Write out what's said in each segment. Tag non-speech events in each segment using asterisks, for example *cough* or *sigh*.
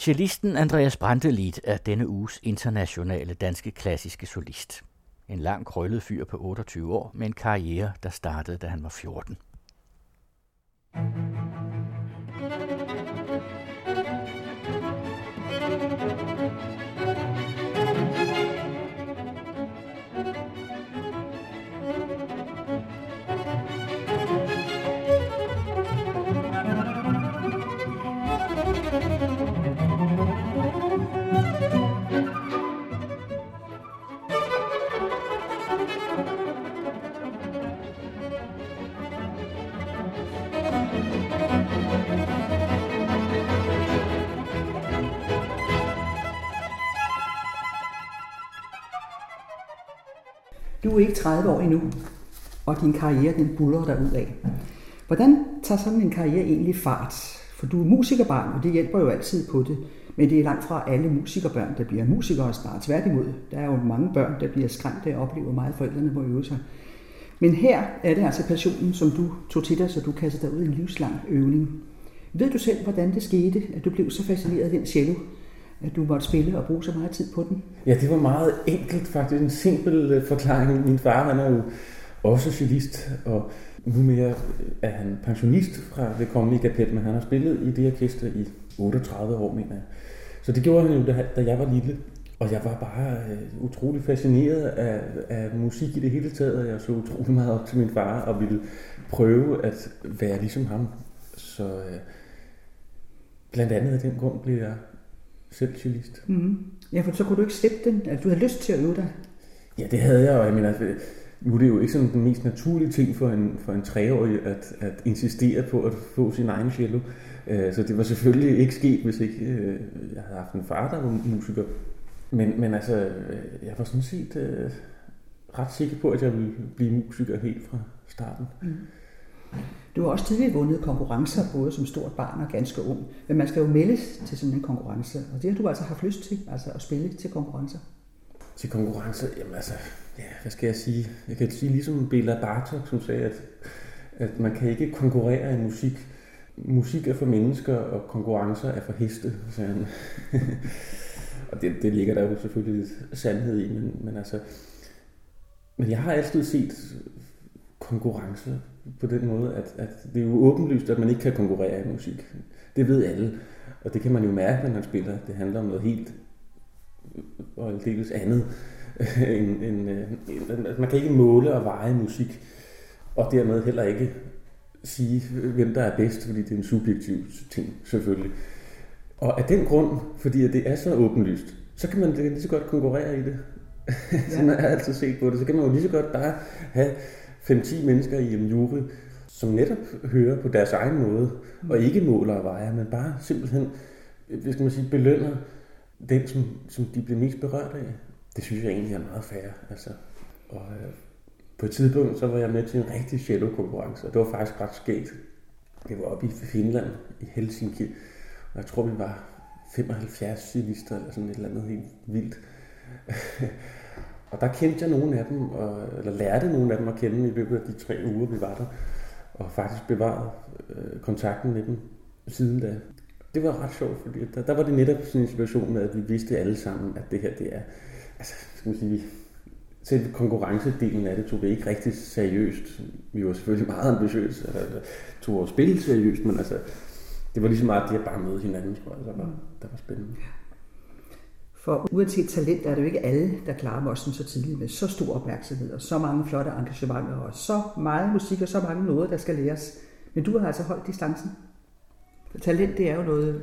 Cellisten Andreas Brantelid er denne uges internationale danske klassiske solist. En lang krøllet fyr på 28 år med en karriere, der startede, da han var 14. Du er ikke 30 år endnu, og din karriere den buller dig ud af. Hvordan tager sådan en karriere egentlig fart? For du er musikerbarn, og det hjælper jo altid på det. Men det er langt fra alle musikerbørn, der bliver musikere snart. Tværtimod, der er jo mange børn, der bliver skræmt af at opleve meget forældrene må øve sig. Men her er det altså passionen, som du tog til dig, så du kastede dig ud i en livslang øvning. Ved du selv, hvordan det skete, at du blev så fascineret af den cello, at du måtte spille og bruge så meget tid på den? Ja, det var meget enkelt faktisk. En simpel øh, forklaring. Min far, han er jo også cellist, og nu mere er han pensionist fra det kongelige kapel, men han har spillet i det orkester i 38 år, mener jeg. Så det gjorde han jo, da jeg var lille. Og jeg var bare øh, utrolig fascineret af, af musik i det hele taget, og jeg så utrolig meget op til min far, og ville prøve at være ligesom ham. Så øh, blandt andet af den grund blev jeg selv cellist. Mm-hmm. Ja, for så kunne du ikke slippe den. Altså, du havde lyst til at øve dig. Ja, det havde jeg, og jeg mener, nu er det jo ikke sådan den mest naturlige ting for en, for en treårig at, at insistere på at få sin egen cello. Øh, så det var selvfølgelig ikke sket, hvis ikke øh, jeg havde haft en far, der var musiker. Men, men altså, jeg var sådan set øh, ret sikker på, at jeg ville blive musiker helt fra starten. Mm. Du har også tidligere vundet konkurrencer, både som stort barn og ganske ung. Men man skal jo meldes til sådan en konkurrence, og det har du altså haft lyst til, altså at spille til konkurrencer. Til konkurrencer? Jamen altså, ja, hvad skal jeg sige? Jeg kan sige ligesom Bela Bartok, som sagde, at, at man kan ikke konkurrere i musik. Musik er for mennesker, og konkurrencer er for heste, sagde han. *laughs* og det, det ligger der jo selvfølgelig lidt sandhed i, men, men altså... Men jeg har altid set konkurrence på den måde, at, at det er jo åbenlyst, at man ikke kan konkurrere i musik. Det ved alle. Og det kan man jo mærke, når man spiller. Det handler om noget helt og aldeles andet. *laughs* end, end, end, man kan ikke måle og veje musik, og dermed heller ikke sige, hvem der er bedst, fordi det er en subjektiv ting, selvfølgelig. Og af den grund, fordi det er så åbenlyst, så kan man lige så godt konkurrere i det. *laughs* Ja. så man har altid set på det. Så kan man jo lige så godt bare have 5-10 mennesker i en jury, som netop hører på deres egen måde, og mm. ikke måler og vejer, men bare simpelthen, hvad skal man sige, belønner den, som, som de bliver mest berørt af. Det synes jeg egentlig er meget fair. Altså. Og øh, på et tidspunkt, så var jeg med til en rigtig cello-konkurrence, og det var faktisk ret skægt. Det var oppe i Finland, i Helsinki, og jeg tror, vi var 75 cyklister, eller sådan et eller andet helt vildt. *laughs* Og der kendte jeg nogle af dem, og, eller lærte nogle af dem at kende i løbet af de tre uger, vi var der. Og faktisk bevaret øh, kontakten med dem siden da. Det var ret sjovt, fordi der, der var det netop sådan en situation med, at vi vidste alle sammen, at det her, det er, altså, skal man sige, selv konkurrencedelen af det tog vi ikke rigtig seriøst. Vi var selvfølgelig meget ambitiøse, eller, eller tog vores spil seriøst, men altså, det var ligesom meget det at bare møde hinanden, tror jeg, der var, der var spændende. For uanset talent er det jo ikke alle, der klarer mossen så tidligt med så stor opmærksomhed og så mange flotte engagementer og så meget musik og så mange noget, der skal læres. Men du har altså holdt distancen. For talent, det er jo noget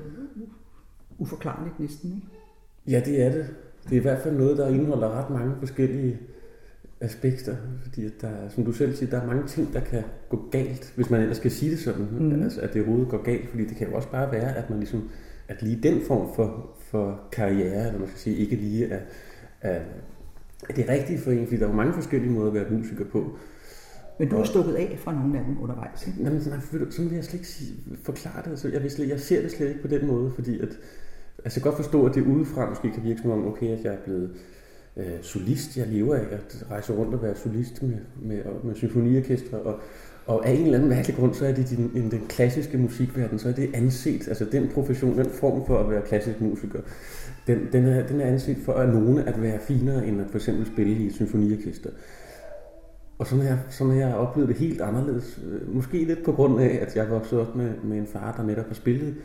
uforklarligt næsten, ikke? Ja, det er det. Det er i hvert fald noget, der indeholder ret mange forskellige aspekter, fordi der, som du selv siger, der er mange ting, der kan gå galt, hvis man ellers skal sige det sådan, mm. altså, at det overhovedet går galt, fordi det kan jo også bare være, at man ligesom, at lige den form for, for karriere, eller man skal sige, ikke lige er, er, er det rigtige for en, fordi der er mange forskellige måder at være musiker på. Men du har stukket af fra nogle af dem undervejs, ikke? Jamen, nej, sådan vil jeg slet ikke sige, forklare det. Altså, jeg, vil slet, jeg ser det slet ikke på den måde, fordi at, altså, jeg kan godt forstå, at det udefra måske kan virke som om, okay, at jeg er blevet øh, solist. Jeg lever af at rejse rundt og være solist med, med, med symfoniorkestre, og, og af en eller anden mærkelig grund, så er det din, den, den klassiske musikverden, så er det anset, altså den profession, den form for at være klassisk musiker, den, den, er, den er anset for at nogen at være finere end at for eksempel spille i et symfoniorkester. Og sådan har, sådan har jeg oplevet det helt anderledes. Øh, måske lidt på grund af, at jeg voksede op med, med en far, der netop har spillet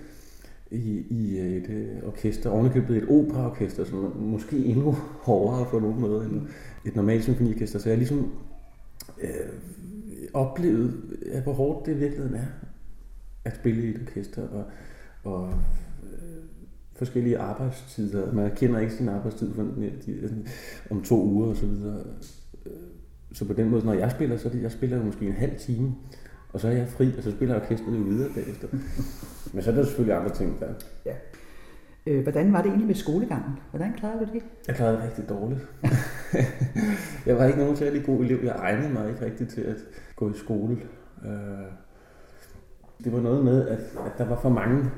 i, i et øh, orkester, ovenikøbet et operaorkester, som er måske endnu hårdere på nogen måde end et normalt symfoniorkester. Så jeg ligesom øh, oplevet, ja, hvor hårdt det i virkeligheden er at spille i et orkester, og, og øh, forskellige arbejdstider. Man kender ikke sin arbejdstid for, de, om to uger og så videre. Så på den måde, når jeg spiller, så det, jeg spiller måske en halv time, og så er jeg fri, og så spiller orkestret jo videre bagefter. *laughs* Men så er der selvfølgelig andre ting der. Ja. Øh, hvordan var det egentlig med skolegangen? Hvordan klarede du det? Jeg klarede det rigtig dårligt. *laughs* jeg var ikke nogen særlig god elev. Jeg egnede mig ikke rigtig til at gå i skole. Øh, det var noget med, at, at der var for mange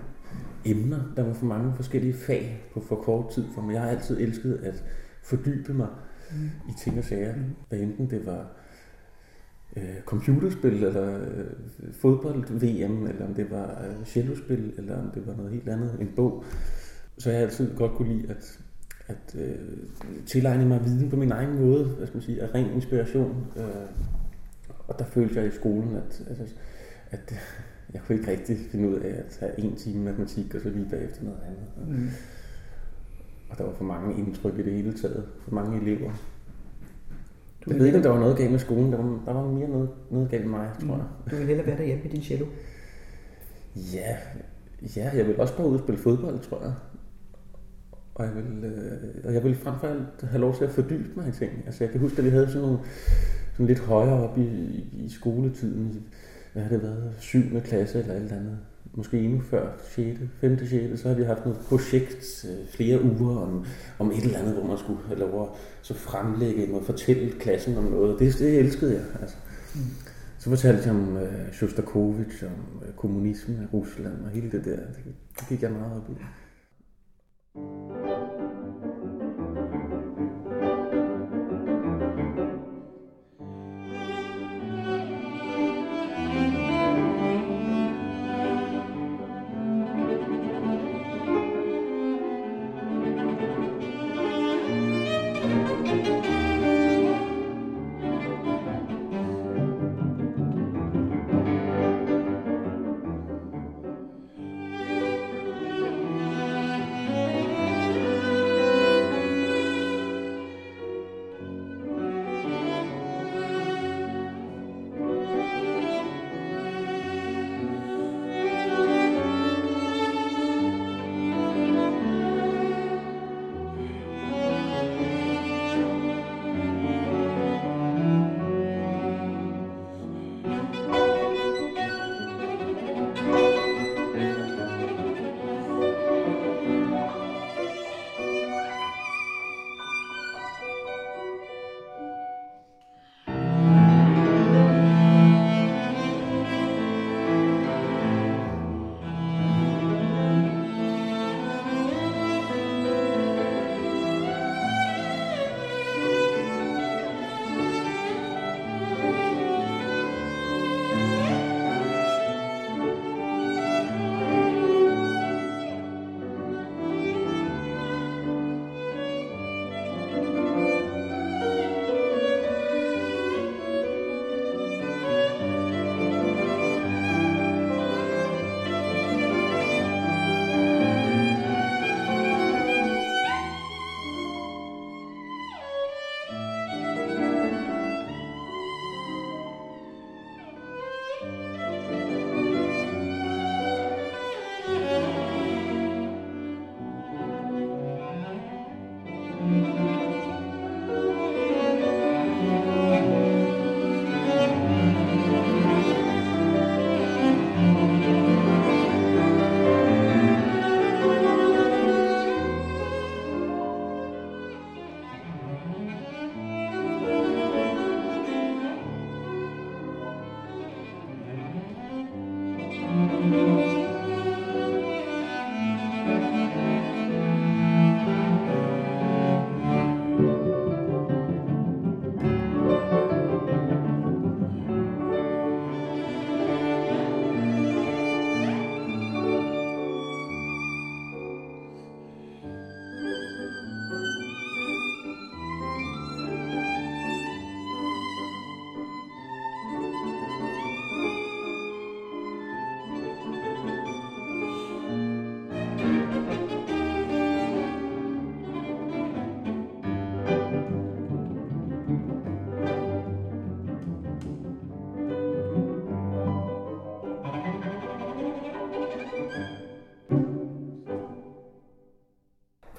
emner, der var for mange forskellige fag på for kort tid for mig. Jeg har altid elsket at fordybe mig mm. i ting og sager. Mm. Hvad enten det var øh, computerspil, eller øh, fodbold-VM, eller om det var øh, cellospil, eller om det var noget helt andet, en bog. Så jeg har altid godt kunne lide at, at øh, tilegne mig viden på min egen måde, hvad skal man sige, af ren inspiration. Øh, og der følte jeg i skolen, at, at, at jeg kunne ikke rigtig finde ud af at tage en time matematik, og så lige bagefter noget andet. Mm. Og der var for mange indtryk i det hele taget, for mange elever. Du jeg ved ikke, om der var noget galt med skolen. Der var, der var mere noget, noget galt med mig, tror jeg. Mm. Du ville hellere være derhjemme med din cello? Ja, ja, jeg vil også bare ud og spille fodbold, tror jeg. Og jeg vil, øh, og jeg vil frem for alt have lov til at fordybe mig i ting. Altså jeg kan huske, at vi havde sådan nogle sådan lidt højere op i, i skoletiden. Hvad har det været? 7. klasse eller et eller andet måske endnu før 6., 5. 6., så har vi haft noget projekt øh, flere uger om, om et eller andet, hvor man skulle have lov at så fremlægge og fortælle klassen om noget. Det, det elskede jeg. Altså. Mm. Så fortalte jeg om uh, Shostakovich, om kommunismen i Rusland og hele det der. Det, det gik jeg meget op i. Música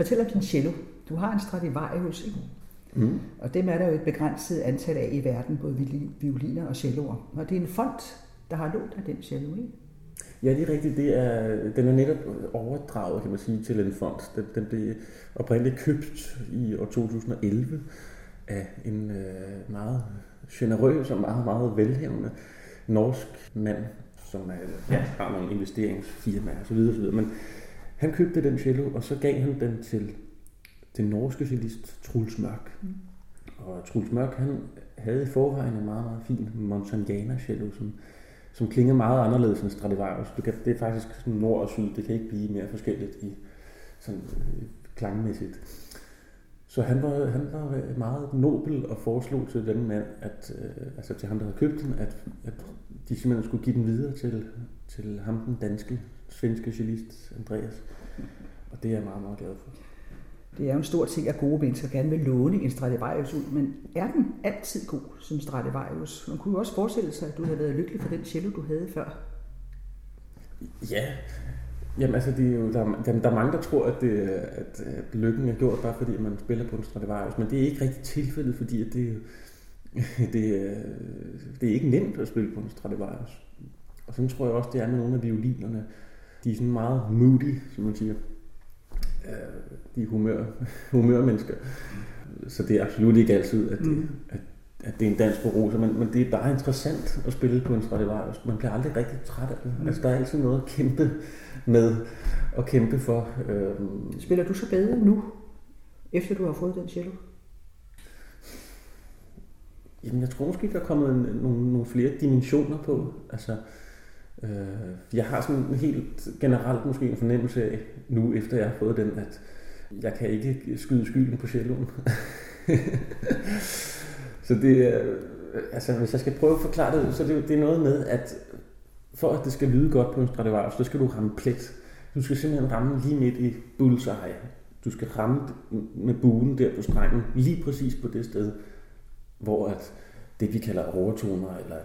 Fortæl om din cello. Du har en Stradivarius, ikke? Mm. Og dem er der jo et begrænset antal af i verden, både violiner og celloer. Og det er en fond, der har lånt af den cello, ikke? Ja, det er rigtigt. Det er, den er netop overdraget, kan man sige, til en fond. Den, den blev oprindeligt købt i år 2011 af en øh, meget generøs og meget, meget velhævende norsk mand, som er, ja, har nogle investeringsfirmaer osv. osv. Men han købte den cello, og så gav han den til den norske cellist Truls Mørk. Mm. Og Truls Mørk, han havde i forvejen en meget, meget fin Montagnana cello, som, som klinger meget anderledes end Stradivarius. Du kan, det er faktisk sådan nord og syd, det kan ikke blive mere forskelligt i sådan øh, klangmæssigt. Så han var, han var meget nobel og foreslog til den mand, at, øh, altså til ham, der havde købt den, at, at de simpelthen skulle give den videre til, til ham, den danske, svenske cellist Andreas. Og det er jeg meget, meget glad for. Det er jo en stor ting, at gode mennesker gerne vil låne en Stradivarius ud, men er den altid god som Stradivarius? Man kunne jo også forestille sig, at du havde været lykkelig for den cello, du havde før. Ja, Jamen altså, det er jo, der, der, der er mange, der tror, at, det, at, at lykken er gjort, bare fordi man spiller på en Stradivarius, men det er ikke rigtig tilfældet, fordi at det, *laughs* det, det er ikke nemt at spille på en Stradivarius. Og sådan tror jeg også, det er med nogle af violinerne. De er sådan meget moody, som man siger. Øh, de er humør, *laughs* humørmennesker. Så det er absolut ikke altid, at, det, mm. at, at det er en dans på roser, men, men det er bare interessant at spille på en Stradivarius. Man bliver aldrig rigtig træt af det. Mm. Altså, der er altid noget at kæmpe med at kæmpe for. Øh... Spiller du så bedre nu, efter du har fået den cello? Jamen, jeg tror måske, der er kommet en, nogle, nogle flere dimensioner på. Altså, øh, jeg har sådan en helt generelt måske en fornemmelse af, nu efter jeg har fået den, at jeg kan ikke skyde skylden på celloen. *laughs* så det er, altså hvis jeg skal prøve at forklare det, så det, det er noget med, at for at det skal lyde godt på en Stradivarius, så skal du ramme plet. Du skal simpelthen ramme lige midt i bullseye. Du skal ramme med buen der på strengen, lige præcis på det sted, hvor at det vi kalder overtoner, eller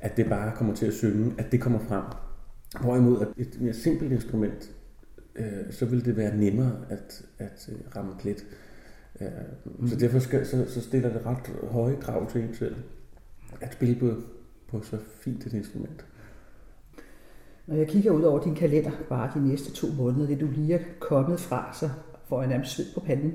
at det bare kommer til at synge, at det kommer frem. Hvorimod at et mere simpelt instrument, øh, så vil det være nemmere at, at øh, ramme plet. Øh, mm. Så derfor skal, så, så stiller det ret høje krav til en selv at spille på, på så fint et instrument. Når jeg kigger ud over din kalender, bare de næste to måneder, det du lige er kommet fra, så får jeg nærmest sved på panden.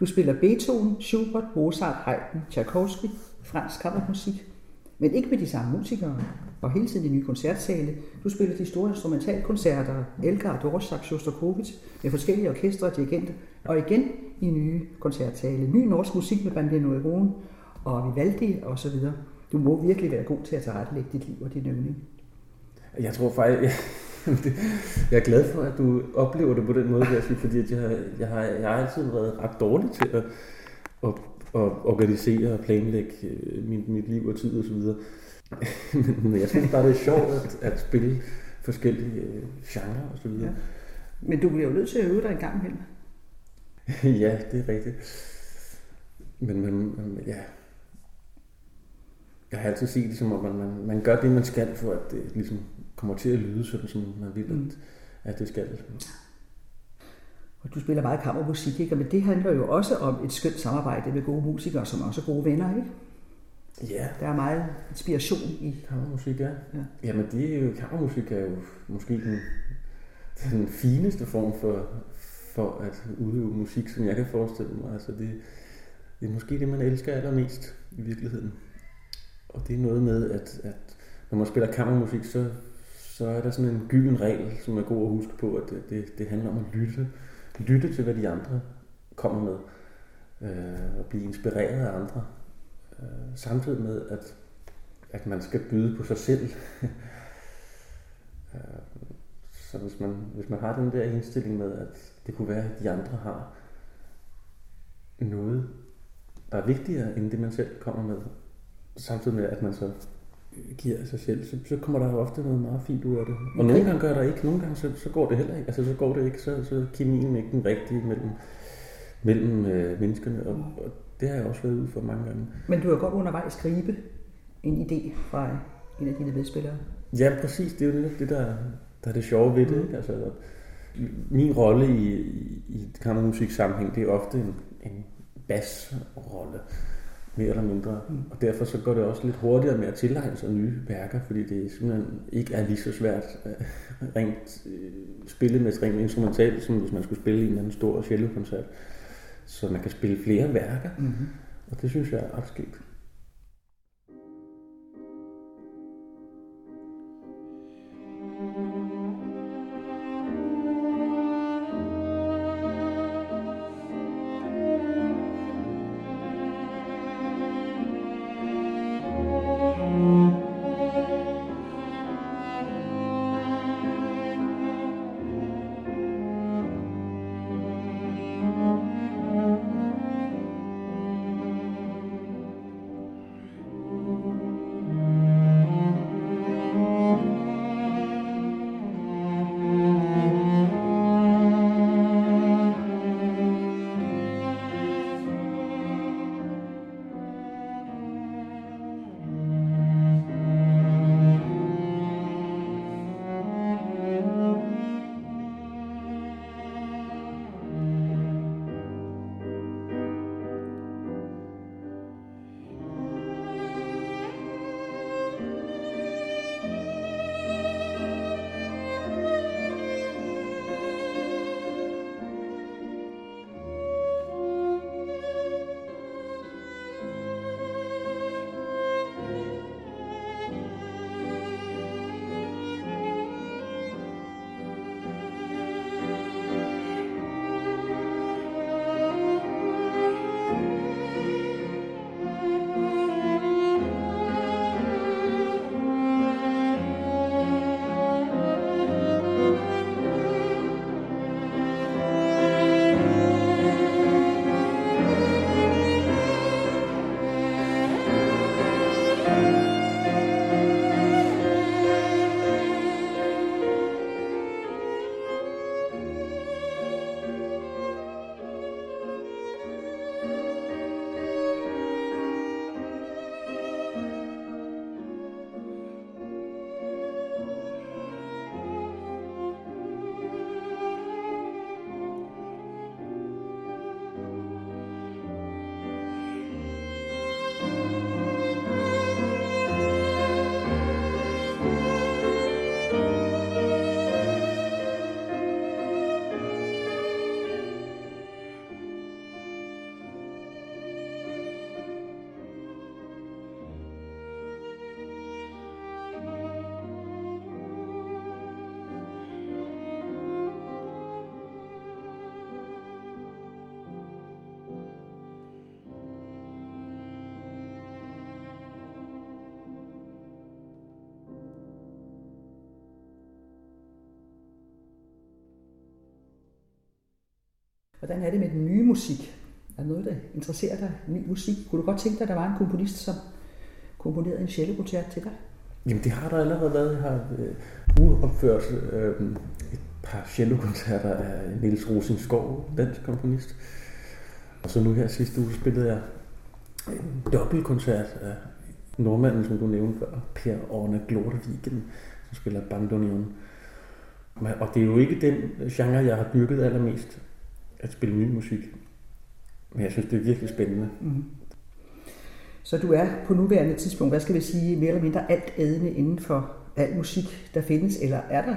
Du spiller Beethoven, Schubert, Mozart, Haydn, Tchaikovsky, fransk kammermusik, men ikke med de samme musikere, og hele tiden i nye koncertsale. Du spiller de store instrumentalkoncerter, Elgar, Dorsak, Shostakovich, med forskellige orkestre og dirigenter, og igen i nye koncertsale. Ny norsk musik med Bandino Eron og Vivaldi osv. Du må virkelig være god til at tilrettelægge dit liv og din øvning. Jeg tror faktisk, jeg, *laughs* jeg er glad for, at du oplever det på den måde, fordi jeg, jeg, har, jeg har altid været ret dårlig til at, at, at organisere og planlægge øh, mit, mit liv og tid osv. *laughs* Men jeg synes bare, det er sjovt at, at spille forskellige øh, genrer og så videre. Ja. Men du bliver jo nødt til at øve dig en gang imellem. *laughs* ja, det er rigtigt. Men, men ja, jeg har altid set det som om, man, man, man gør det, man skal, for at det ligesom kommer til at lyde sådan, som man vil, mm. at, at det skal. Og du spiller meget kammermusik, ikke? men det handler jo også om et skønt samarbejde med gode musikere, som også er gode venner, ikke? Ja. Der er meget inspiration i kammermusik, ja. ja. Jamen det er jo, kammermusik er jo måske den, den fineste form for, for at udøve musik, som jeg kan forestille mig. Altså det, det er måske det, man elsker allermest i virkeligheden. Og det er noget med, at, at når man spiller kammermusik, så, så er der sådan en gylden regel, som er god at huske på, at det, det, det handler om at lytte. Lytte til, hvad de andre kommer med. Øh, og blive inspireret af andre. Øh, samtidig med, at, at man skal byde på sig selv. *laughs* øh, så hvis man, hvis man har den der indstilling med, at det kunne være, at de andre har noget, der er vigtigere end det, man selv kommer med, samtidig med, at man så giver sig selv, så, så kommer der jo ofte noget meget fint ud af det. Og okay. nogle gange gør der ikke, nogle gange så, så går det heller ikke. Altså så går det ikke, så, så kemien ikke den rigtige mellem, mellem øh, menneskerne, og, og det har jeg også været ude for mange gange. Men du har godt undervejs gribe en idé fra en af dine medspillere. Ja, præcis. Det er jo det, der, der er det sjove ved det. Mm. Ikke? Altså, min rolle i, i kammermusik sammenhæng, det er ofte en, en basrolle, mere eller mindre. Mm. Og derfor så går det også lidt hurtigere med at tilegne sig nye værker, fordi det simpelthen ikke er lige så svært øh, rent øh, spillemæssigt, rent instrumentalt, som hvis man skulle spille i en eller anden stor cellokoncert. Så man kan spille flere værker, mm-hmm. og det synes jeg er ret skægt. Hvordan er det med den nye musik? Er der noget, der interesserer dig? Ny musik? Kunne du godt tænke dig, at der var en komponist, som komponerede en cellokoncert til dig? Jamen det har der allerede været. Jeg har øh, uopført øh, et par cellokoncerter af Niels Rosenskov, dansk komponist. Og så nu her sidste uge spillede jeg en dobbeltkoncert af nordmanden, som du nævnte før, Per Orne Glortevigen, som spiller bandoneon. Og det er jo ikke den genre, jeg har dyrket allermest at spille ny musik. Men jeg synes, det er virkelig spændende. Mm. Så du er på nuværende tidspunkt, hvad skal vi sige, mere eller mindre alt ædende inden for al musik, der findes, eller er der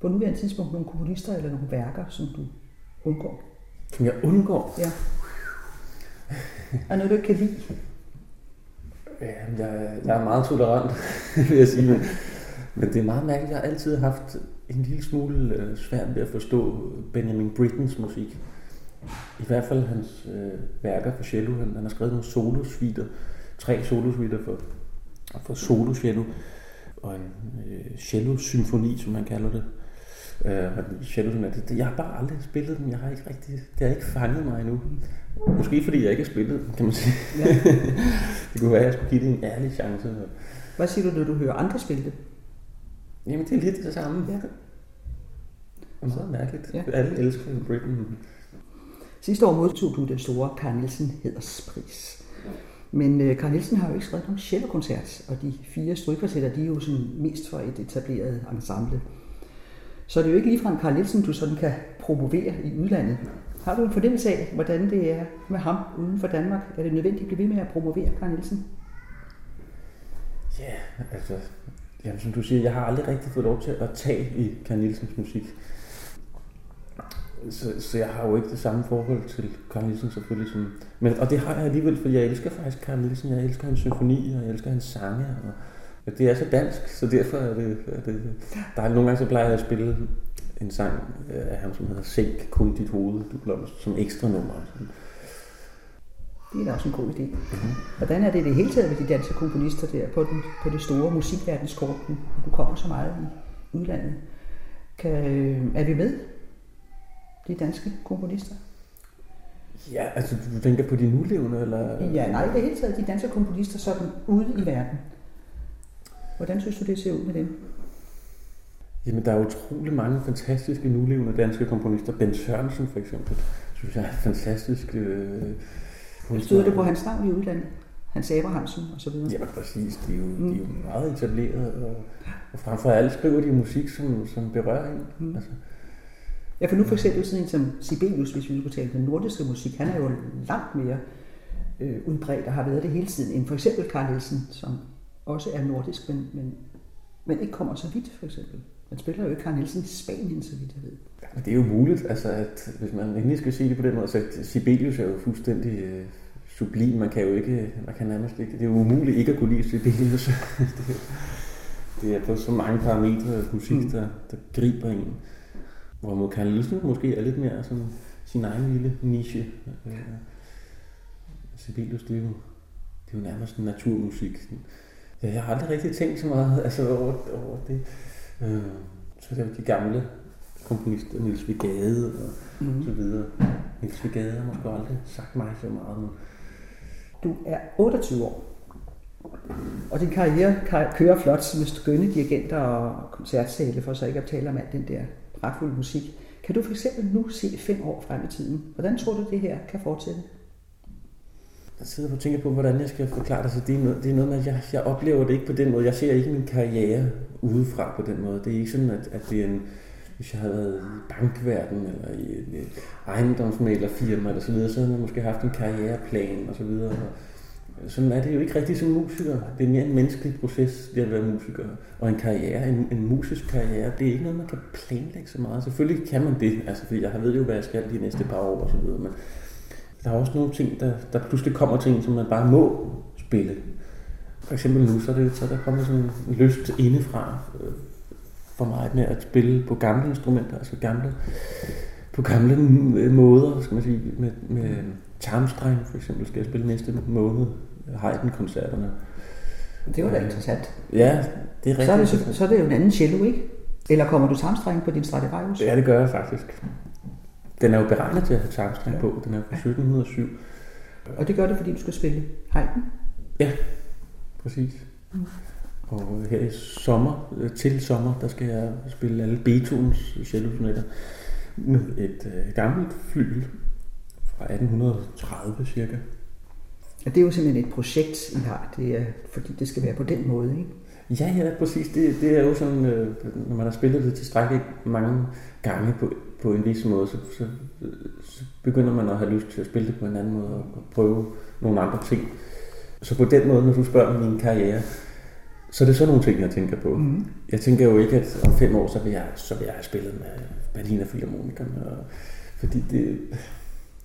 på nuværende tidspunkt nogle komponister eller nogle værker, som du undgår? Som jeg undgår? Ja. Er noget, du ikke kan lide? Ja, jeg, jeg er meget tolerant, *laughs* vil jeg sige. Men, men det er meget mærkeligt. Jeg har altid haft en lille smule øh, svært ved at forstå Benjamin Brittens musik. I hvert fald hans øh, værker for cello. Han, han har skrevet nogle solosvider, tre solosvider for, for solo cello, og en øh, cello-symfoni, som man kalder det. Øh, cello det, jeg har bare aldrig spillet dem. Jeg har ikke rigtig, det har ikke fanget mig endnu. Måske fordi jeg ikke har spillet dem, kan man sige. Ja. *laughs* det kunne være, at jeg skulle give det en ærlig chance. Hvad siger du, når du hører andre spille det? Jamen, det er lidt det samme. Ja. Det er meget mærkeligt. Ja. Alle elsker Britain. Sidste år modtog du den store Carl Nielsen Hederspris. Men uh, Carl Nielsen har jo ikke skrevet nogen cellokoncert, og de fire strygkvartetter, de er jo sådan mest for et etableret ensemble. Så det er jo ikke ligefrem Carl Nielsen, du sådan kan promovere i udlandet. Har du en fornemmelse af, hvordan det er med ham uden for Danmark? Er det nødvendigt at blive ved med at promovere Carl Nielsen? Ja, altså, jamen, som du siger, jeg har aldrig rigtig fået lov til at tage i Carl Nielsens musik. Så, så jeg har jo ikke det samme forhold til Carl Nielsen selvfølgelig. Som, men, og det har jeg alligevel, for jeg elsker faktisk Carl Nielsen. Jeg elsker hans symfoni, og jeg elsker hans sange. Og, og det er så dansk, så derfor er det, er det der er nogle gange, så plejer jeg at spille en sang øh, af ham, som hedder Sænk kun dit hoved, du blomst, som ekstra nummer. Sådan. Det er også en god idé. Mm-hmm. Hvordan er det i det hele taget med de danske komponister der på, den, på det store musikverdenskort, du kommer så meget i udlandet? Kan, er vi med, de danske komponister? Ja, altså du tænker på de nulevende, eller? Ja, nej, det hele taget de danske komponister sådan ude i verden. Hvordan synes du, det ser ud med dem? Jamen, der er utrolig mange fantastiske nulevende danske komponister. Ben Sørensen for eksempel, synes jeg er fantastisk. Øh, Stod det på hans navn i udlandet? Hans Abrahamsen og så videre? Ja, præcis. De er jo, mm. de er jo meget etableret, og, og frem for alt skriver de musik, som, som berører en. Mm. Altså. Ja, for nu for eksempel sådan en som Sibelius, hvis vi skulle tale den nordiske musik, han er jo langt mere øh, udbredt og har været det hele tiden, end for eksempel Carl Nielsen, som også er nordisk, men, men, men ikke kommer så vidt, for eksempel. Man spiller jo ikke Carl Nielsen i Spanien, så vidt jeg ved. Ja, det er jo muligt, altså, at hvis man endelig skal sige det på den måde, så Sibelius er jo fuldstændig øh, sublim. Man kan jo ikke, man kan nærmest ikke, det er jo umuligt ikke at kunne lide Sibelius. *laughs* det, er, det er på så mange parametre musik, mm. der, der griber en. Hvor Carl Nielsen måske er lidt mere sådan sin egen lille niche. Øh, Sibelius, det er jo, det er jo nærmest naturmusik. Ja, jeg har aldrig rigtig tænkt så meget altså, over, over det. Øh, så er det jo de gamle komponister, Niels Vigade og mm. så videre. Niels Vigade har måske aldrig sagt mig så meget. Men... Du er 28 år, og din karriere kører flot med skønne dirigenter og koncertsale, for så ikke at tale om alt den der pragtfulde musik. Kan du for eksempel nu se fem år frem i tiden? Hvordan tror du, det her kan fortsætte? Jeg sidder og tænker på, hvordan jeg skal forklare det. Så det er noget, det er noget med, at jeg, jeg oplever det ikke på den måde. Jeg ser ikke min karriere udefra på den måde. Det er ikke sådan, at, at det er en, hvis jeg havde været i bankverden eller i et, et eller så videre, så havde man måske haft en karriereplan og så videre. Og sådan er det jo ikke rigtigt som musiker. Det er mere en menneskelig proces, det at være musiker. Og en karriere, en, en musisk karriere, det er ikke noget, man kan planlægge så meget. Selvfølgelig kan man det, altså, fordi jeg ved jo, hvad jeg skal de næste par år og så videre. Men der er også nogle ting, der, der pludselig kommer ting, som man bare må spille. For eksempel nu, så er, det, så er der kommet sådan en lyst indefra øh, for mig med at spille på gamle instrumenter, altså gamle, på gamle måder, skal man sige, med, med tarmstreng for eksempel, skal jeg spille næste måned, Haydn-koncerterne. Det var da interessant. Ja, det er rigtigt. Så er det, så, så er det jo en anden cello, ikke? Eller kommer du tarmstreng på din Stradivarius? Ja, det gør jeg faktisk. Den er jo beregnet til at have tarmstreng ja. på. Den er fra 1707. Og det gør det, fordi du skal spille Haydn? Ja, præcis. Mm. Og her i sommer, øh, til sommer, der skal jeg spille alle Beethovens cellosonater med et øh, gammelt flyl fra 1830 cirka. Ja, det er jo simpelthen et projekt, I har, det er, fordi det skal være på den måde, ikke? Ja, ja, præcis. Det, det er jo sådan, øh, når man har spillet det tilstrækkeligt mange gange på, på en vis måde, så, så, så begynder man at have lyst til at spille det på en anden måde og prøve nogle andre ting. Så på den måde, når du spørger om min karriere, så er det sådan nogle ting, jeg tænker på. Mm. Jeg tænker jo ikke, at om fem år, så vil jeg, så vil jeg have spillet med Berliner Philharmonikerne. Og, fordi det,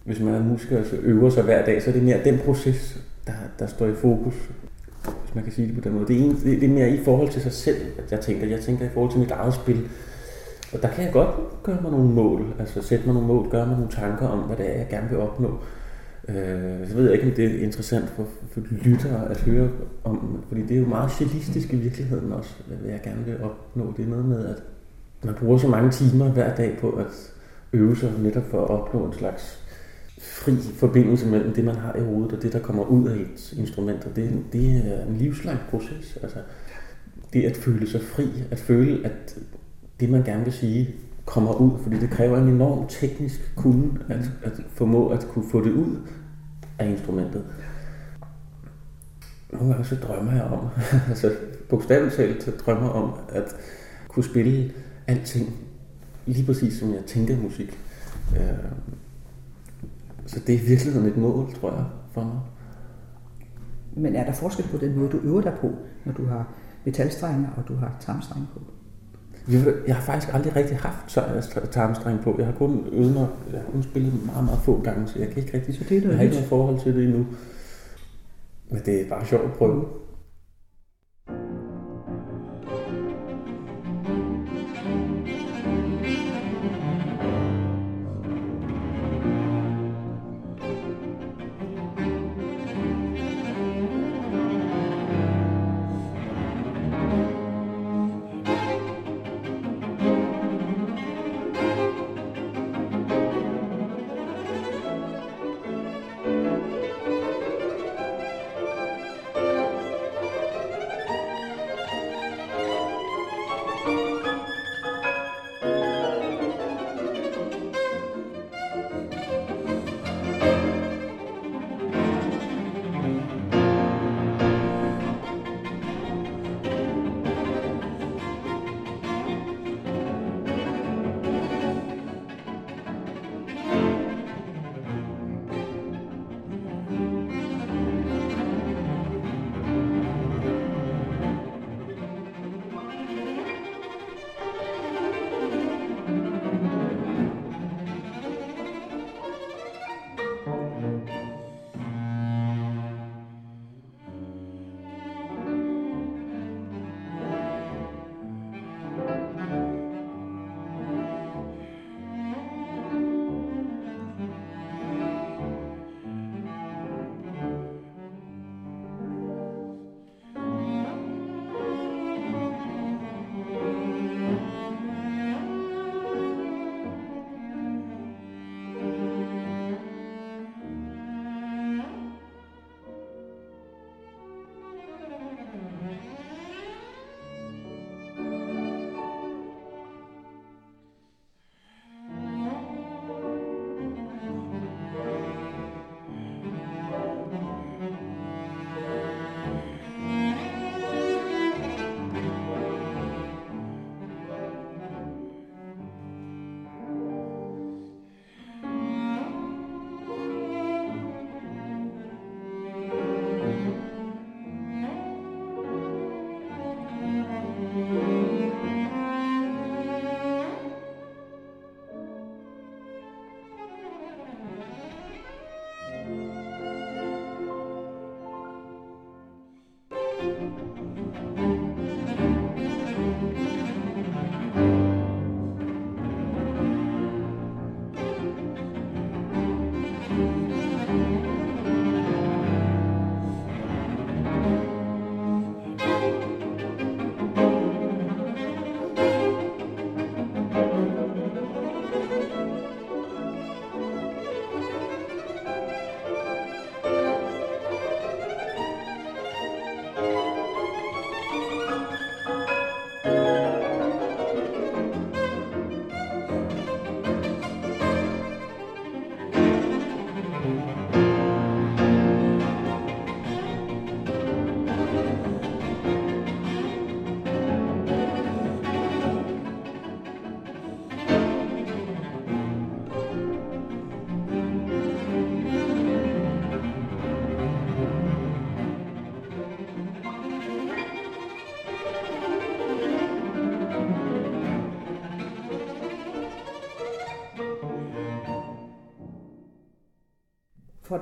hvis man er musiker, så øver sig hver dag, så er det mere den proces, der, der står i fokus hvis man kan sige det på den måde. Det er, en, det er mere i forhold til sig selv, at jeg tænker. Jeg tænker i forhold til mit eget spil. Og der kan jeg godt gøre mig nogle mål, altså sætte mig nogle mål, gøre mig nogle tanker om, hvad det er, jeg gerne vil opnå. Øh, så ved jeg ikke, om det er interessant for, for lyttere at høre om, fordi det er jo meget stilistisk i virkeligheden også, hvad jeg gerne vil opnå. Det er noget med, at man bruger så mange timer hver dag på at øve sig netop for at opnå en slags fri forbindelse mellem det, man har i hovedet, og det, der kommer ud af et instrument. Og det, det er en livslang proces. Altså, det at føle sig fri, at føle, at det, man gerne vil sige, kommer ud, fordi det kræver en enorm teknisk kunde at, at formå at kunne få det ud af instrumentet. Nogle gange så drømmer jeg om, *laughs* altså bogstaveligt talt drømmer om at kunne spille alting lige præcis som jeg tænker musik. Øh, Så det er virkelig et mål, tror jeg, for mig. Men er der forskel på den måde, du øver dig på, når du har metalstrenge og du har tarmstrenge på? Jeg har faktisk aldrig rigtig haft tarmstreng på. Jeg har kun øvet mig, jeg har kun spillet meget, meget få gange, så jeg kan ikke rigtig, så det er jeg har ikke noget forhold til det endnu. Men det er bare sjovt at prøve.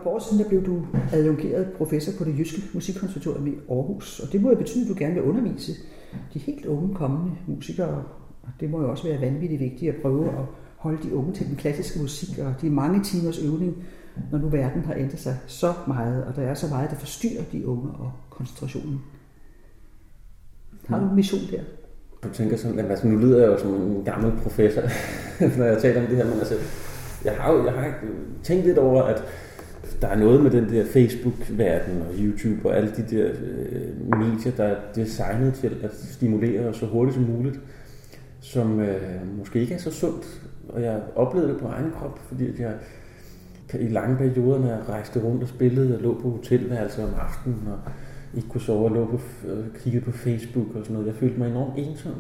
Par år siden der blev du adjungeret professor på det jyske musikkonservatorium i Aarhus, og det må jo betyde, at du gerne vil undervise de helt unge kommende musikere. Og det må jo også være vanvittigt vigtigt at prøve at holde de unge til den klassiske musik og de mange timers øvning, når nu verden har ændret sig så meget, og der er så meget, der forstyrrer de unge og koncentrationen. Har du en mission der? Jeg tænker sådan, at altså, nu lyder jeg jo som en gammel professor, *laughs* når jeg taler om det her, men altså, jeg har jo jeg har tænkt lidt over, at der er noget med den der Facebook-verden og YouTube og alle de der øh, medier, der er designet til at stimulere os så hurtigt som muligt, som øh, måske ikke er så sundt. Og jeg oplevede det på egen krop, fordi jeg i lange perioder, når jeg rejste rundt og spillede, og lå på hotelværelser om aftenen, og ikke kunne sove og lå på, og kiggede på Facebook og sådan noget. Jeg følte mig enormt ensom,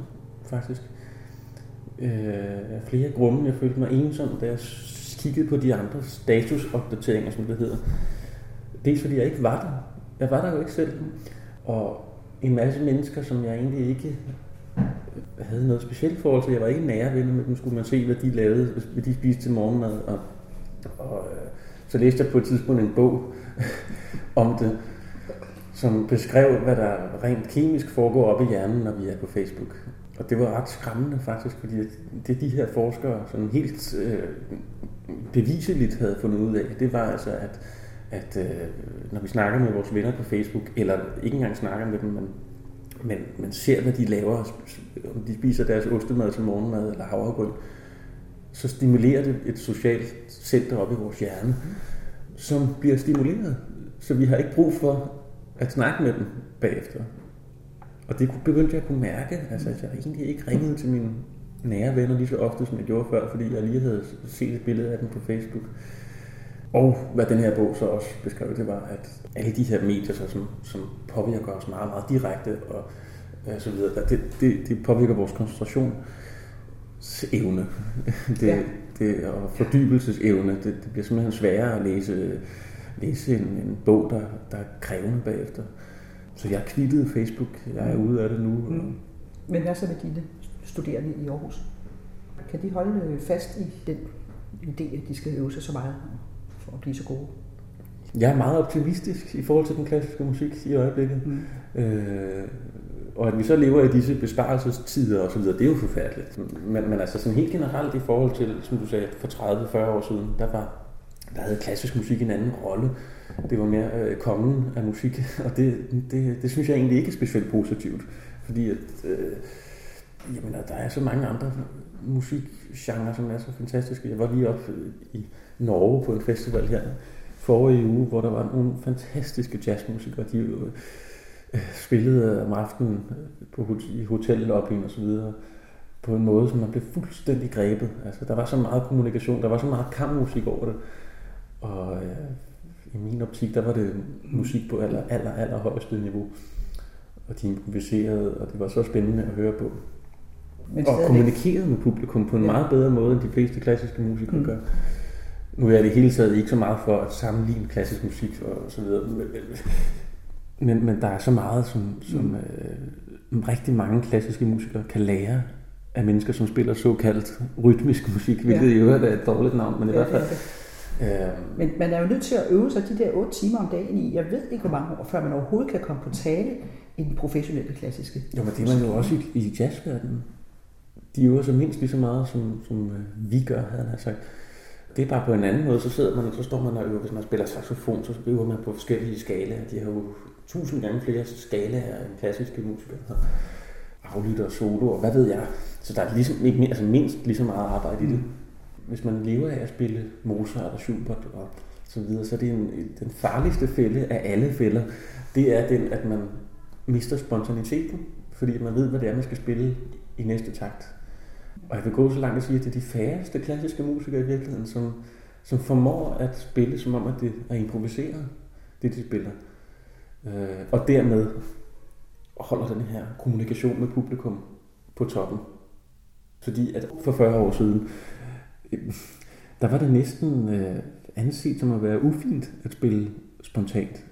faktisk. Øh, flere grunde. Jeg følte mig ensom, da jeg kiggede på de andre statusopdateringer, som det hedder. Dels fordi jeg ikke var der. Jeg var der jo ikke selv. Og en masse mennesker, som jeg egentlig ikke øh, havde noget specielt forhold til. Jeg var ikke nære venner med dem, skulle man se, hvad de lavede, hvad de spiste til morgenmad. Og, og øh, så læste jeg på et tidspunkt en bog *laughs* om det, som beskrev, hvad der rent kemisk foregår op i hjernen, når vi er på Facebook. Og det var ret skræmmende faktisk, fordi det er de her forskere sådan helt øh, beviseligt havde fundet ud af, det var altså, at, at øh, når vi snakker med vores venner på Facebook, eller ikke engang snakker med dem, men, men, men ser, hvad de laver, om de spiser deres ostemad til morgenmad eller havregryn, så stimulerer det et socialt center op i vores hjerne, som bliver stimuleret. Så vi har ikke brug for at snakke med dem bagefter. Og det begyndte jeg at kunne mærke, altså at jeg egentlig ikke ringede til min nære venner lige så ofte, som jeg gjorde før, fordi jeg lige havde set et billede af dem på Facebook. Og hvad den her bog så også beskrev, det var, at alle de her medier, så, som, som påvirker os meget, meget direkte og øh, så videre, det, det, det påvirker vores koncentrationsevne *laughs* det, ja. det, og fordybelsesevne. Det, det bliver simpelthen sværere at læse, læse en, en bog, der, der er krævende bagefter. Så jeg kvittede Facebook. Jeg er ude af det nu. Mm. Men hvad så med dine studerende i Aarhus? Kan de holde fast i den idé, at de skal øve sig så meget for at blive så gode? Jeg er meget optimistisk i forhold til den klassiske musik i øjeblikket. Mm. Øh, og at vi så lever i disse besparelsestider osv., det er jo forfærdeligt. Men, men altså sådan helt generelt i forhold til, som du sagde, for 30-40 år siden, der var der havde klassisk musik en anden rolle. Det var mere øh, kongen af musik, *laughs* og det, det, det synes jeg egentlig ikke er specielt positivt. Fordi at, øh, jamen, der er så mange andre musikgenre, som er så fantastiske. Jeg var lige op øh, i Norge på en festival her forrige uge, hvor der var nogle fantastiske jazzmusikere. De øh, øh spillede om aftenen øh, på, i hotellobbyen og så videre på en måde, som man blev fuldstændig grebet. Altså, der var så meget kommunikation, der var så meget kampmusik over det. Og øh, i min optik, der var det musik på aller, aller, aller højeste niveau. Og de improviserede, og det var så spændende at høre på. Men og kommunikerede med publikum på en ja. meget bedre måde, end de fleste klassiske musikere mm. gør. Nu er jeg det hele taget ikke så meget for at sammenligne klassisk musik og så videre. Men, men der er så meget, som, som mm. øh, rigtig mange klassiske musikere kan lære af mennesker, som spiller såkaldt rytmisk musik, hvilket ja. i øvrigt er et dårligt navn, men i ja, hvert fald Øh, Men man er jo nødt til at øve sig de der 8 timer om dagen i, jeg ved ikke hvor mange år, før man overhovedet kan komme på tale i den professionelle klassiske. Jo, men det er man jo også i, i jazzverdenen. De øver sig mindst lige så meget, som, som øh, vi gør, havde han sagt. Det er bare på en anden måde, så sidder man, og så står man og øver, hvis man spiller saxofon, så øver man på forskellige skalaer. De har jo tusind gange flere skalaer end klassiske musikere. Aflytter og solo, og hvad ved jeg. Så der er ligesom, ikke, altså mindst lige så meget arbejde i det. Mm hvis man lever af at spille Mozart og Schubert og så videre, så er det en, den farligste fælde af alle fælder, det er den, at man mister spontaniteten, fordi man ved, hvad det er, man skal spille i næste takt. Og jeg vil gå så langt at sige, at det er de færreste klassiske musikere i virkeligheden, som, som formår at spille, som om at det er improviseret, det de spiller. Øh, og dermed holder den her kommunikation med publikum på toppen. Fordi at for 40 år siden, øh, der var det næsten øh, anset som at være ufint at spille spontant.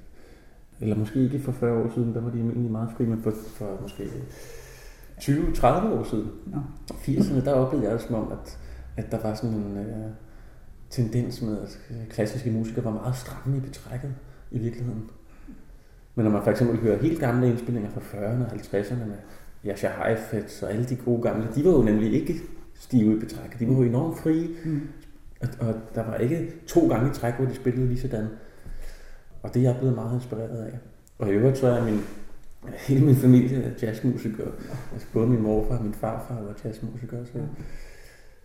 Eller måske ikke for 40 år siden, der var de egentlig meget fri, men for, for måske 20-30 år siden, ja. 80'erne, der oplevede jeg det som om, at, at der var sådan en øh, tendens med, at klassiske musikere var meget stramme i betrækket i virkeligheden. Men når man for eksempel hører helt gamle indspillinger fra 40'erne og 50'erne med Jascha Heifetz og alle de gode gamle, de var jo nemlig ikke stive i betræk. De var jo enormt frie, mm. og, og der var ikke to gange i træk, hvor de spillede lige sådan. Og det er jeg blevet meget inspireret af. Og i øvrigt så er min, hele min familie er jazzmusikere. Altså både min morfar og min farfar var jazzmusikere. Så,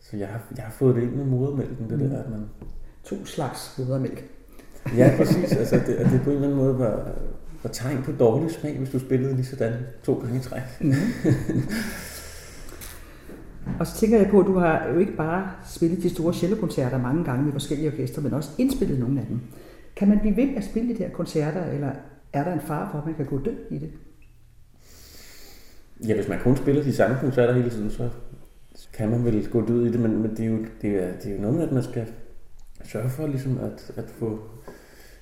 så jeg, har, jeg har fået det ind med modermælken, det mm. der, at man... To slags modermælk. ja, præcis. Altså, det, at det på en eller anden måde var, var tegn på dårlig smag, hvis du spillede lige sådan to gange i træk. Mm. Og så tænker jeg på, at du har jo ikke bare spillet de store cellokoncerter mange gange med forskellige orkestre, men også indspillet nogle af dem. Kan man blive ved med at spille de her koncerter, eller er der en far for, at man kan gå død i det? Ja, hvis man kun spiller de samme koncerter hele tiden, så kan man vel gå død i det, men, men det, er jo, det, er, det er jo noget med, at man skal sørge for ligesom at, at få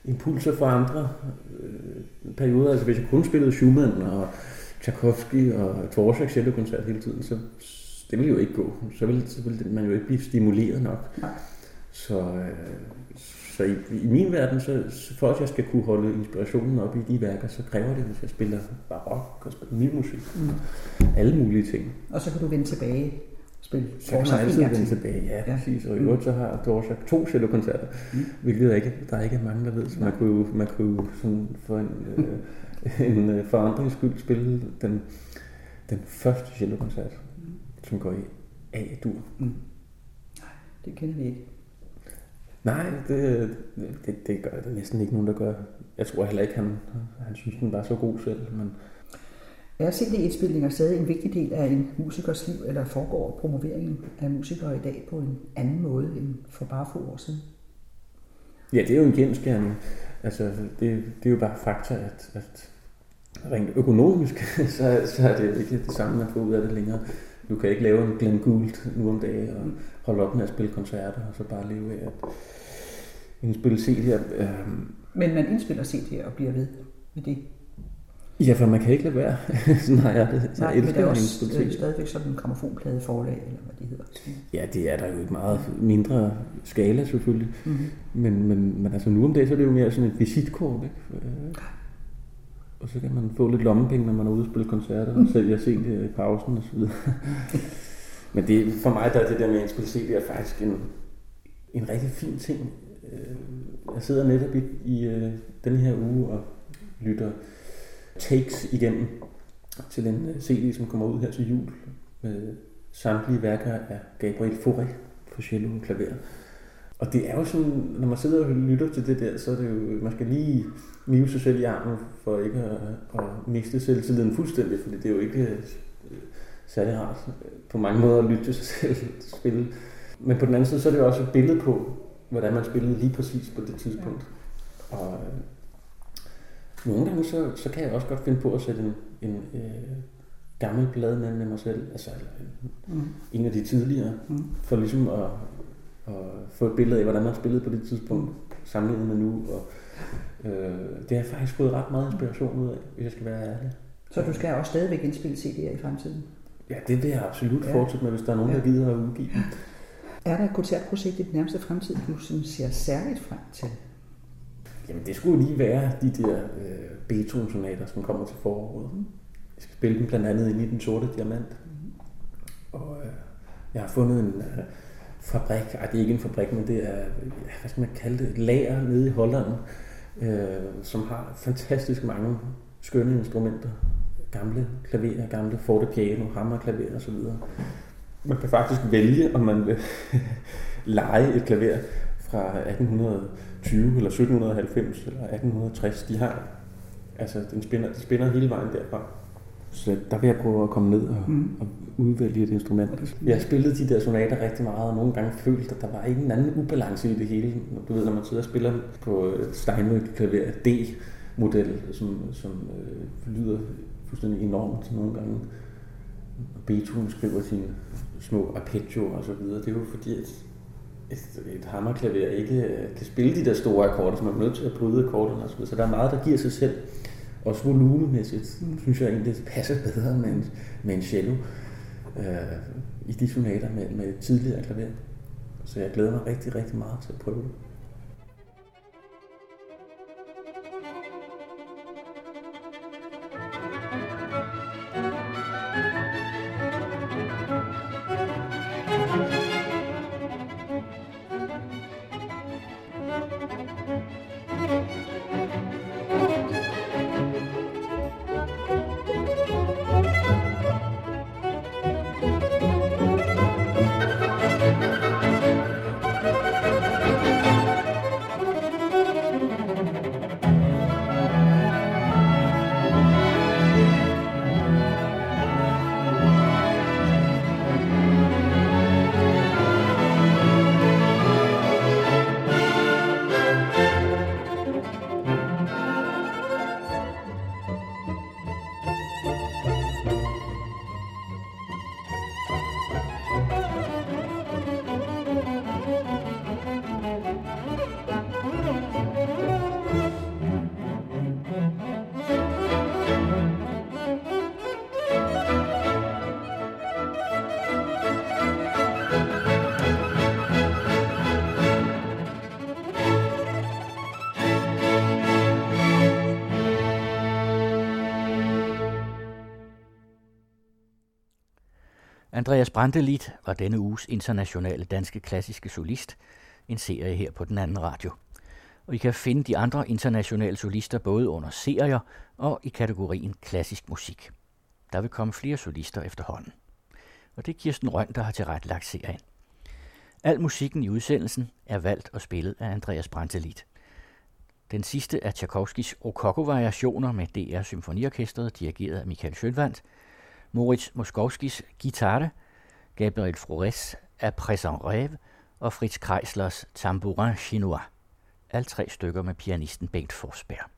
impulser fra andre øh, perioder. Altså hvis jeg kun spillede Schumann og Tchaikovsky og Dvorak cellokoncert hele tiden, så det ville jo ikke gå. Så ville, så ville man jo ikke blive stimuleret nok. Nej. Så, øh, så i, i min verden, så, så for at jeg skal kunne holde inspirationen op i de værker, så kræver det, hvis jeg spiller barok og spiller ny musik. Mm. Alle mulige ting. Og så kan du vende tilbage spille Så kan man altid vende tilbage, ja, ja. præcis. Og i øvrigt så har Dvorak to cellokoncerter, mm. hvilket der ikke, der er ikke mange, der ved. Så man kunne jo, man kunne jo sådan for en, øh, en øh, forandrings skyld spille den, den første cellokoncert, mm. som går i A-dur. Mm. Det kender vi ikke. Nej, det, det, det gør det næsten ikke nogen, der gør. Jeg tror heller ikke, han, han synes, den var så god selv. Men... Er CD-indspilninger stadig en vigtig del af en musikers liv, eller foregår promoveringen af musikere i dag på en anden måde end for bare få år siden? Ja, det er jo en genskærning. Altså, det, det er jo bare fakta, at, at rent økonomisk, *laughs* så, så er det ikke det samme, man får ud af det længere. Du kan ikke lave en Glenn Gould nu om dagen og holde op med at spille koncerter, og så bare leve af at indspille CD'er. Øhm. Men man indspiller CD'er og bliver ved med det? Ja, for man kan ikke lade være. sådan har jeg det. Nej, jeg men det er også det stadigvæk sådan en gramofonplade forlag, eller hvad de hedder. Ja, det er der jo et meget mindre skala selvfølgelig. Mm-hmm. Men, men, men altså nu om dagen, så er det jo mere sådan et visitkort. Ikke? Og så kan man få lidt lommepenge, når man er ude og spille koncerter, og sælge sent i pausen og så videre. *laughs* Men det, for mig der er det der med at spille CD er faktisk en, en rigtig fin ting. Øh, jeg sidder netop i, i øh, den her uge og lytter takes igennem til en øh, CD, som kommer ud her til jul med samtlige værker af Gabriel Fauré for cello og klaver. Og det er jo sådan, når man sidder og lytter til det der, så er det jo, man skal lige nive sig selv i armen for ikke at, at miste selvtilliden fuldstændig, fordi det er jo ikke øh, særlig rart på mange måder at lytte til sig selv *laughs* spille. Men på den anden side, så er det jo også et billede på, hvordan man spillede lige præcis på det tidspunkt. Ja. Og øh, nogle gange, så, så kan jeg også godt finde på at sætte en, en øh, gammel plade med, med mig selv, altså en, mm. en af de tidligere, mm. for ligesom at, at få et billede af, hvordan man spillede på det tidspunkt, sammenlignet med nu. Og, øh, det har faktisk fået ret meget inspiration ud af, hvis jeg skal være ærlig. Så du skal også stadigvæk indspille CD'er i fremtiden? Ja, det vil jeg absolut ja. fortsætte med, hvis der er nogen, ja. der gider at udgive dem. Er der et koncertprojekt i den nærmeste fremtid, du sådan ser særligt frem til? Jamen, det skulle lige være de der øh, Beethoven-sonater, som kommer til foråret. Mm. Jeg skal spille dem blandt andet i Den Sorte Diamant. Mm. Og øh, jeg har fundet en øh, fabrik, ej, det er ikke en fabrik, men det er, hvad skal man kalde det, et lager nede i Holland, øh, som har fantastisk mange skønne instrumenter gamle klaverer, gamle fortepiano, hammerklaver osv. Man kan faktisk vælge, om man vil *laughs* lege et klaver fra 1820 eller 1790 eller 1860. De har, altså den spænder, de spænder hele vejen derfra. Så der vil jeg prøve at komme ned og, mm. og udvælge et instrument. Jeg spillede de der sonater rigtig meget, og nogle gange følte, at der var ikke en anden ubalance i det hele. Du ved, når man sidder og spiller på Steinway klaver D-model, som, som øh, lyder fuldstændig enormt nogle gange. Beethoven skriver sine små arpeggio og så videre. Det er jo fordi, at et, et hammerklaver ikke øh, kan spille de der store akkorder, så man er nødt til at bryde akkorderne og så videre. Så der er meget, der giver sig selv. Også volumemæssigt, synes jeg egentlig, det passer bedre med en, med en cello øh, i de sonater med, med tidligere klaver. Så jeg glæder mig rigtig, rigtig meget til at prøve det. Andreas Brantelid var denne uges internationale danske klassiske solist, en serie her på den anden radio. Og I kan finde de andre internationale solister både under serier og i kategorien klassisk musik. Der vil komme flere solister efterhånden. Og det er Kirsten Røn, der har tilrettelagt serien. Al musikken i udsendelsen er valgt og spillet af Andreas Brantelid. Den sidste er Tchaikovskis Rokoko-variationer med DR Symfoniorkestret, dirigeret af Michael Schönwandt, Moritz Moskowskis Gitarre, Gabriel Flores af Présent Rêve og Fritz Kreislers Tambourin Chinois. Alle tre stykker med pianisten Bengt Forsberg.